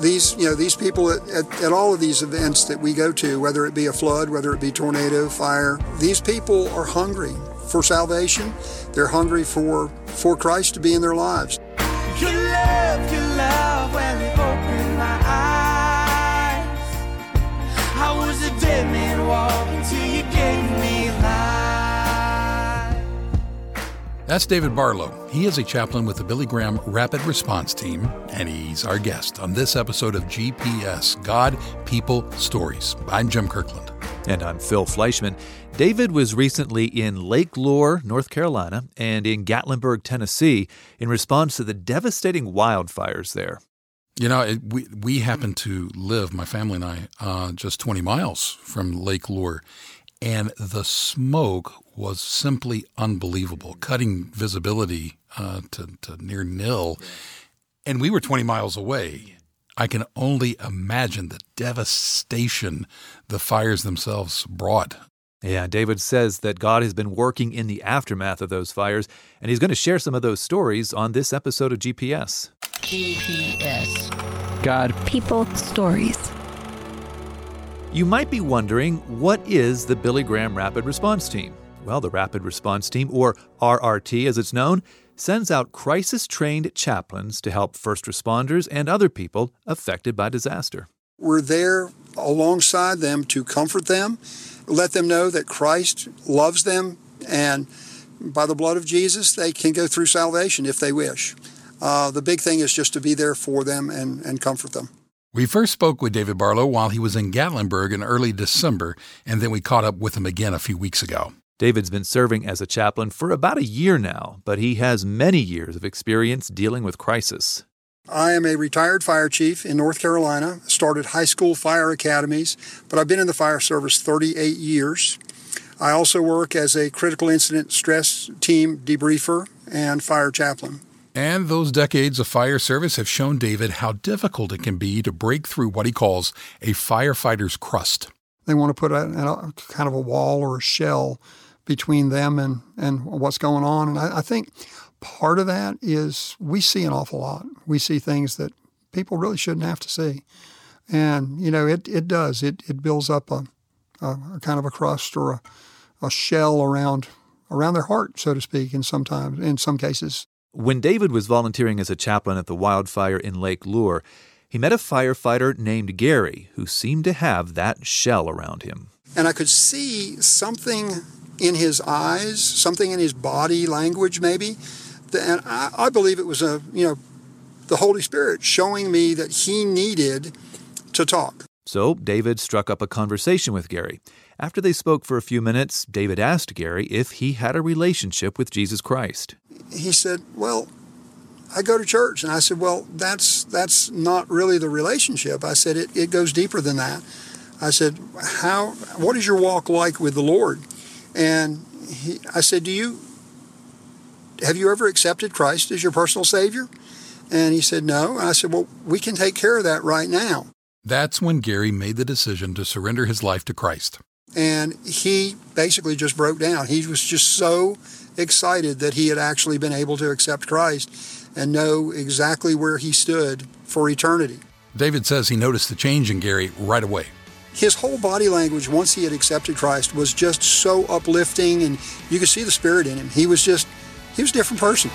these, you know, these people at, at, at, all of these events that we go to, whether it be a flood, whether it be tornado, fire, these people are hungry for salvation. They're hungry for, for Christ to be in their lives. Walking till you That's David Barlow. He is a chaplain with the Billy Graham Rapid Response Team, and he's our guest on this episode of GPS God, People, Stories. I'm Jim Kirkland. And I'm Phil Fleischman. David was recently in Lake Lure, North Carolina, and in Gatlinburg, Tennessee, in response to the devastating wildfires there. You know, it, we we happen to live, my family and I, uh, just 20 miles from Lake Lure, and the smoke was simply unbelievable, cutting visibility uh, to, to near nil. And we were 20 miles away. I can only imagine the devastation the fires themselves brought. Yeah, David says that God has been working in the aftermath of those fires, and he's going to share some of those stories on this episode of GPS. GPS. God. People. Stories. You might be wondering what is the Billy Graham Rapid Response Team? Well, the Rapid Response Team, or RRT as it's known, sends out crisis trained chaplains to help first responders and other people affected by disaster. We're there alongside them to comfort them, let them know that Christ loves them, and by the blood of Jesus, they can go through salvation if they wish. Uh, the big thing is just to be there for them and, and comfort them. We first spoke with David Barlow while he was in Gatlinburg in early December, and then we caught up with him again a few weeks ago. David's been serving as a chaplain for about a year now, but he has many years of experience dealing with crisis. I am a retired fire chief in North Carolina, started high school fire academies, but I've been in the fire service 38 years. I also work as a critical incident stress team debriefer and fire chaplain. And those decades of fire service have shown David how difficult it can be to break through what he calls a firefighter's crust. They want to put a, a kind of a wall or a shell between them and, and what's going on. And I, I think part of that is we see an awful lot. We see things that people really shouldn't have to see. And, you know, it, it does. It, it builds up a, a, a kind of a crust or a, a shell around around their heart, so to speak, in sometimes in some cases. When David was volunteering as a chaplain at the wildfire in Lake Lure, he met a firefighter named Gary who seemed to have that shell around him. And I could see something in his eyes, something in his body language, maybe. And I, I believe it was a, you know, the Holy Spirit showing me that he needed to talk. So David struck up a conversation with Gary. After they spoke for a few minutes, David asked Gary if he had a relationship with Jesus Christ. He said, Well, I go to church. And I said, Well, that's that's not really the relationship. I said, It, it goes deeper than that. I said, How what is your walk like with the Lord? And he, I said, Do you have you ever accepted Christ as your personal Savior? And he said, No. And I said, Well, we can take care of that right now. That's when Gary made the decision to surrender his life to Christ and he basically just broke down. He was just so excited that he had actually been able to accept Christ and know exactly where he stood for eternity. David says he noticed the change in Gary right away. His whole body language, once he had accepted Christ, was just so uplifting, and you could see the spirit in him. He was just, he was a different person.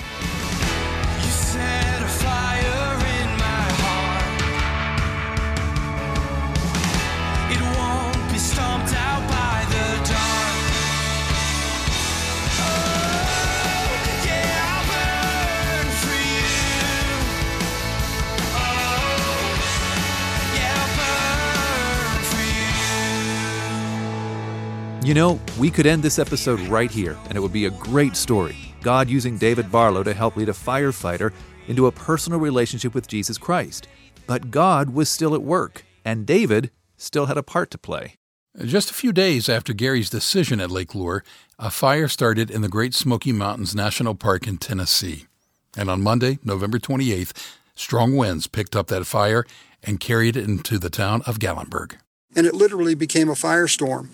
You know, we could end this episode right here, and it would be a great story. God using David Barlow to help lead a firefighter into a personal relationship with Jesus Christ. But God was still at work, and David still had a part to play. Just a few days after Gary's decision at Lake Lure, a fire started in the Great Smoky Mountains National Park in Tennessee. And on Monday, November 28th, strong winds picked up that fire and carried it into the town of Gatlinburg and it literally became a firestorm.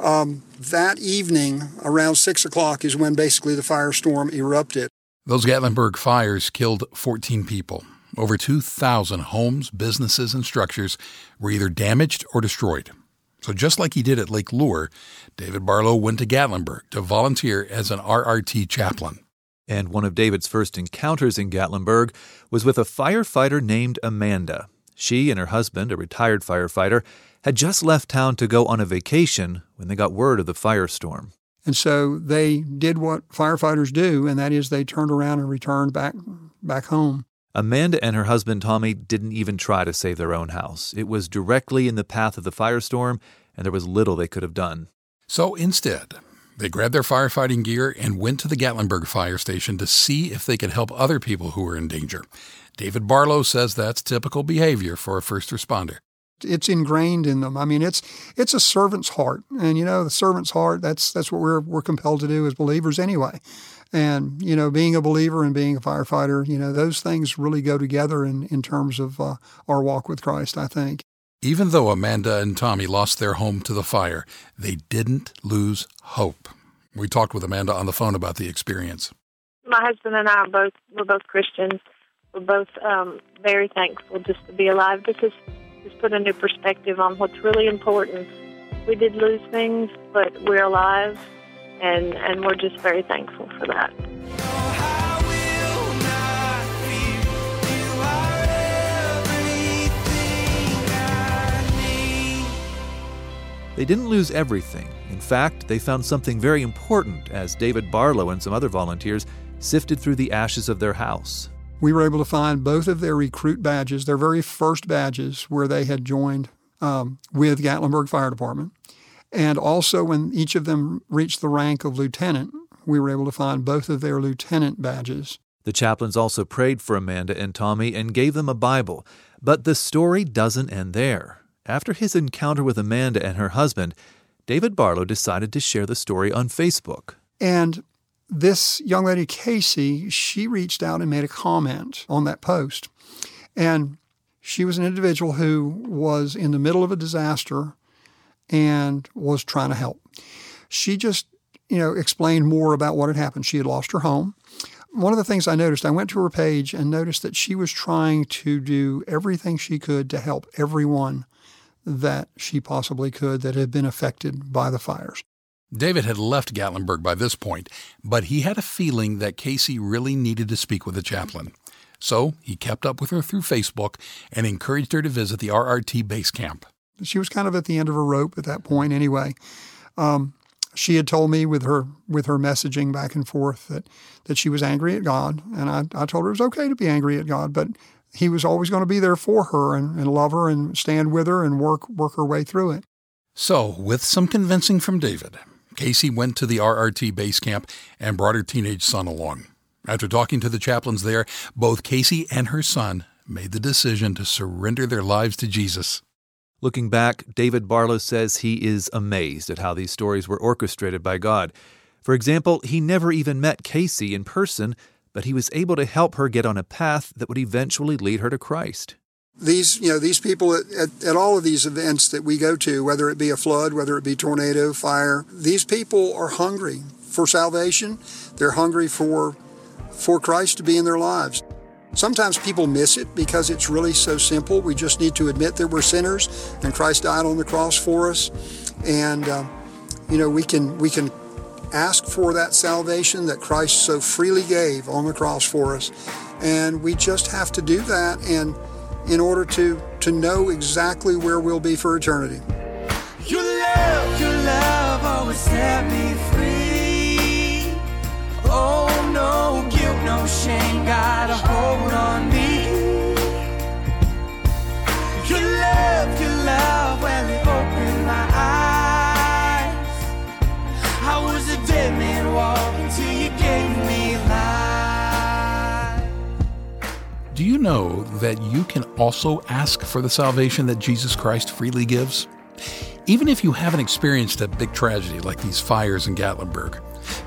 Um, that evening, around 6 o'clock, is when basically the firestorm erupted. Those Gatlinburg fires killed 14 people. over 2,000 homes, businesses, and structures were either damaged or destroyed. So, just like he did at Lake Lure, David Barlow went to Gatlinburg to volunteer as an RRT chaplain. And one of David's first encounters in Gatlinburg was with a firefighter named Amanda. She and her husband, a retired firefighter, had just left town to go on a vacation when they got word of the firestorm. And so they did what firefighters do, and that is they turned around and returned back back home. Amanda and her husband Tommy didn't even try to save their own house. It was directly in the path of the firestorm, and there was little they could have done. So instead, they grabbed their firefighting gear and went to the Gatlinburg fire station to see if they could help other people who were in danger. David Barlow says that's typical behavior for a first responder. It's ingrained in them. I mean, it's it's a servant's heart, and you know, the servant's heart. That's that's what we're we're compelled to do as believers anyway. And, you know, being a believer and being a firefighter, you know, those things really go together in, in terms of uh, our walk with Christ, I think. Even though Amanda and Tommy lost their home to the fire, they didn't lose hope. We talked with Amanda on the phone about the experience. My husband and I are both we're both Christians. We're both um, very thankful just to be alive. This has just put a new perspective on what's really important. We did lose things, but we're alive, and and we're just very thankful for that. They didn't lose everything. In fact, they found something very important as David Barlow and some other volunteers sifted through the ashes of their house. We were able to find both of their recruit badges, their very first badges where they had joined um, with Gatlinburg Fire Department. And also, when each of them reached the rank of lieutenant, we were able to find both of their lieutenant badges. The chaplains also prayed for Amanda and Tommy and gave them a Bible. But the story doesn't end there. After his encounter with Amanda and her husband, David Barlow decided to share the story on Facebook. And this young lady, Casey, she reached out and made a comment on that post. And she was an individual who was in the middle of a disaster and was trying to help. She just, you know, explained more about what had happened. She had lost her home. One of the things I noticed, I went to her page and noticed that she was trying to do everything she could to help everyone that she possibly could that had been affected by the fires. David had left Gatlinburg by this point, but he had a feeling that Casey really needed to speak with the chaplain. So he kept up with her through Facebook and encouraged her to visit the RRT base camp. She was kind of at the end of her rope at that point, anyway. Um, she had told me with her with her messaging back and forth that that she was angry at God, and I, I told her it was okay to be angry at God, but He was always going to be there for her and, and love her and stand with her and work work her way through it. So, with some convincing from David, Casey went to the RRT base camp and brought her teenage son along. After talking to the chaplains there, both Casey and her son made the decision to surrender their lives to Jesus. Looking back, David Barlow says he is amazed at how these stories were orchestrated by God. For example, he never even met Casey in person, but he was able to help her get on a path that would eventually lead her to Christ. These, you know, these people at, at, at, all of these events that we go to, whether it be a flood, whether it be tornado, fire, these people are hungry for salvation. They're hungry for for Christ to be in their lives. Sometimes people miss it because it's really so simple. We just need to admit that we're sinners and Christ died on the cross for us, and uh, you know we can we can ask for that salvation that Christ so freely gave on the cross for us, and we just have to do that and in order to to know exactly where we'll be for eternity. Your love, your love know that you can also ask for the salvation that Jesus Christ freely gives? Even if you haven't experienced a big tragedy like these fires in Gatlinburg,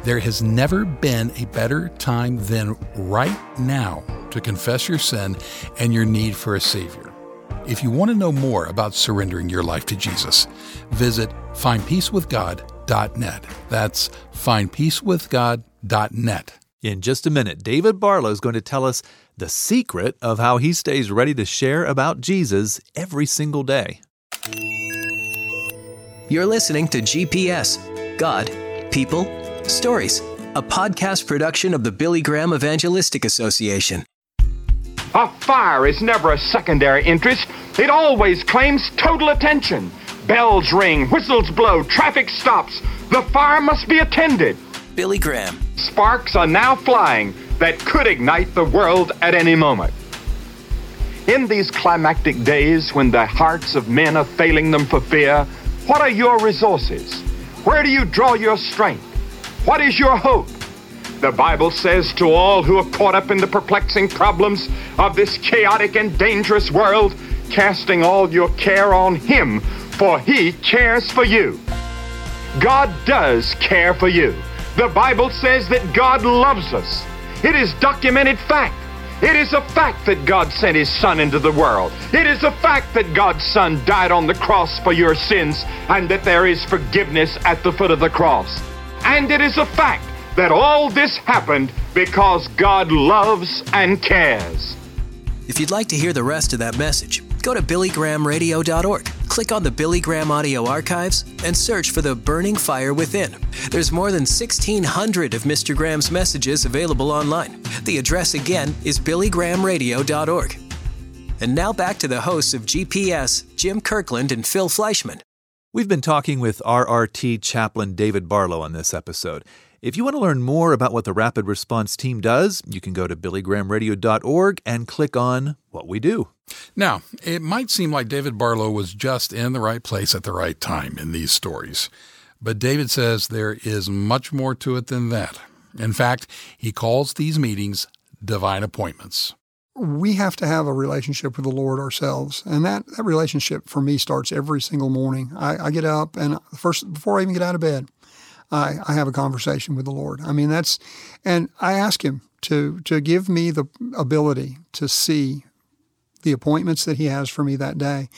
there has never been a better time than right now to confess your sin and your need for a Savior. If you want to know more about surrendering your life to Jesus, visit findpeacewithgod.net. That's findpeacewithgod.net. In just a minute, David Barlow is going to tell us the secret of how he stays ready to share about Jesus every single day. You're listening to GPS God, People, Stories, a podcast production of the Billy Graham Evangelistic Association. A fire is never a secondary interest, it always claims total attention. Bells ring, whistles blow, traffic stops. The fire must be attended. Billy Graham. Sparks are now flying that could ignite the world at any moment. In these climactic days when the hearts of men are failing them for fear, what are your resources? Where do you draw your strength? What is your hope? The Bible says to all who are caught up in the perplexing problems of this chaotic and dangerous world, casting all your care on Him, for He cares for you. God does care for you. The Bible says that God loves us. It is documented fact. It is a fact that God sent His Son into the world. It is a fact that God's Son died on the cross for your sins and that there is forgiveness at the foot of the cross. And it is a fact that all this happened because God loves and cares. If you'd like to hear the rest of that message, go to billygrahamradio.org, click on the Billy Graham Audio Archives, and search for the Burning Fire Within. There's more than 1,600 of Mr. Graham's messages available online. The address again is billygrahamradio.org. And now back to the hosts of GPS, Jim Kirkland and Phil Fleischman. We've been talking with RRT chaplain David Barlow on this episode. If you want to learn more about what the Rapid Response Team does, you can go to billygrahamradio.org and click on What We Do. Now, it might seem like David Barlow was just in the right place at the right time in these stories. But David says there is much more to it than that. In fact, he calls these meetings divine appointments. We have to have a relationship with the Lord ourselves. And that, that relationship for me starts every single morning. I, I get up and first before I even get out of bed, I, I have a conversation with the Lord. I mean, that's, and I ask Him to to give me the ability to see the appointments that He has for me that day.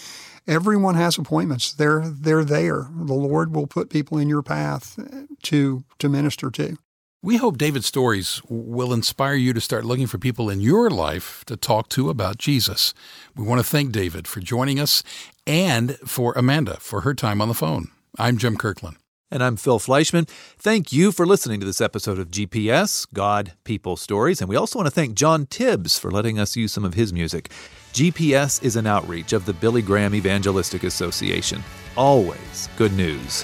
Everyone has appointments. They're they're there. The Lord will put people in your path to to minister to. We hope David's stories will inspire you to start looking for people in your life to talk to about Jesus. We want to thank David for joining us and for Amanda for her time on the phone. I'm Jim Kirkland. And I'm Phil Fleischman. Thank you for listening to this episode of GPS, God, People, Stories. And we also want to thank John Tibbs for letting us use some of his music. GPS is an outreach of the Billy Graham Evangelistic Association. Always good news.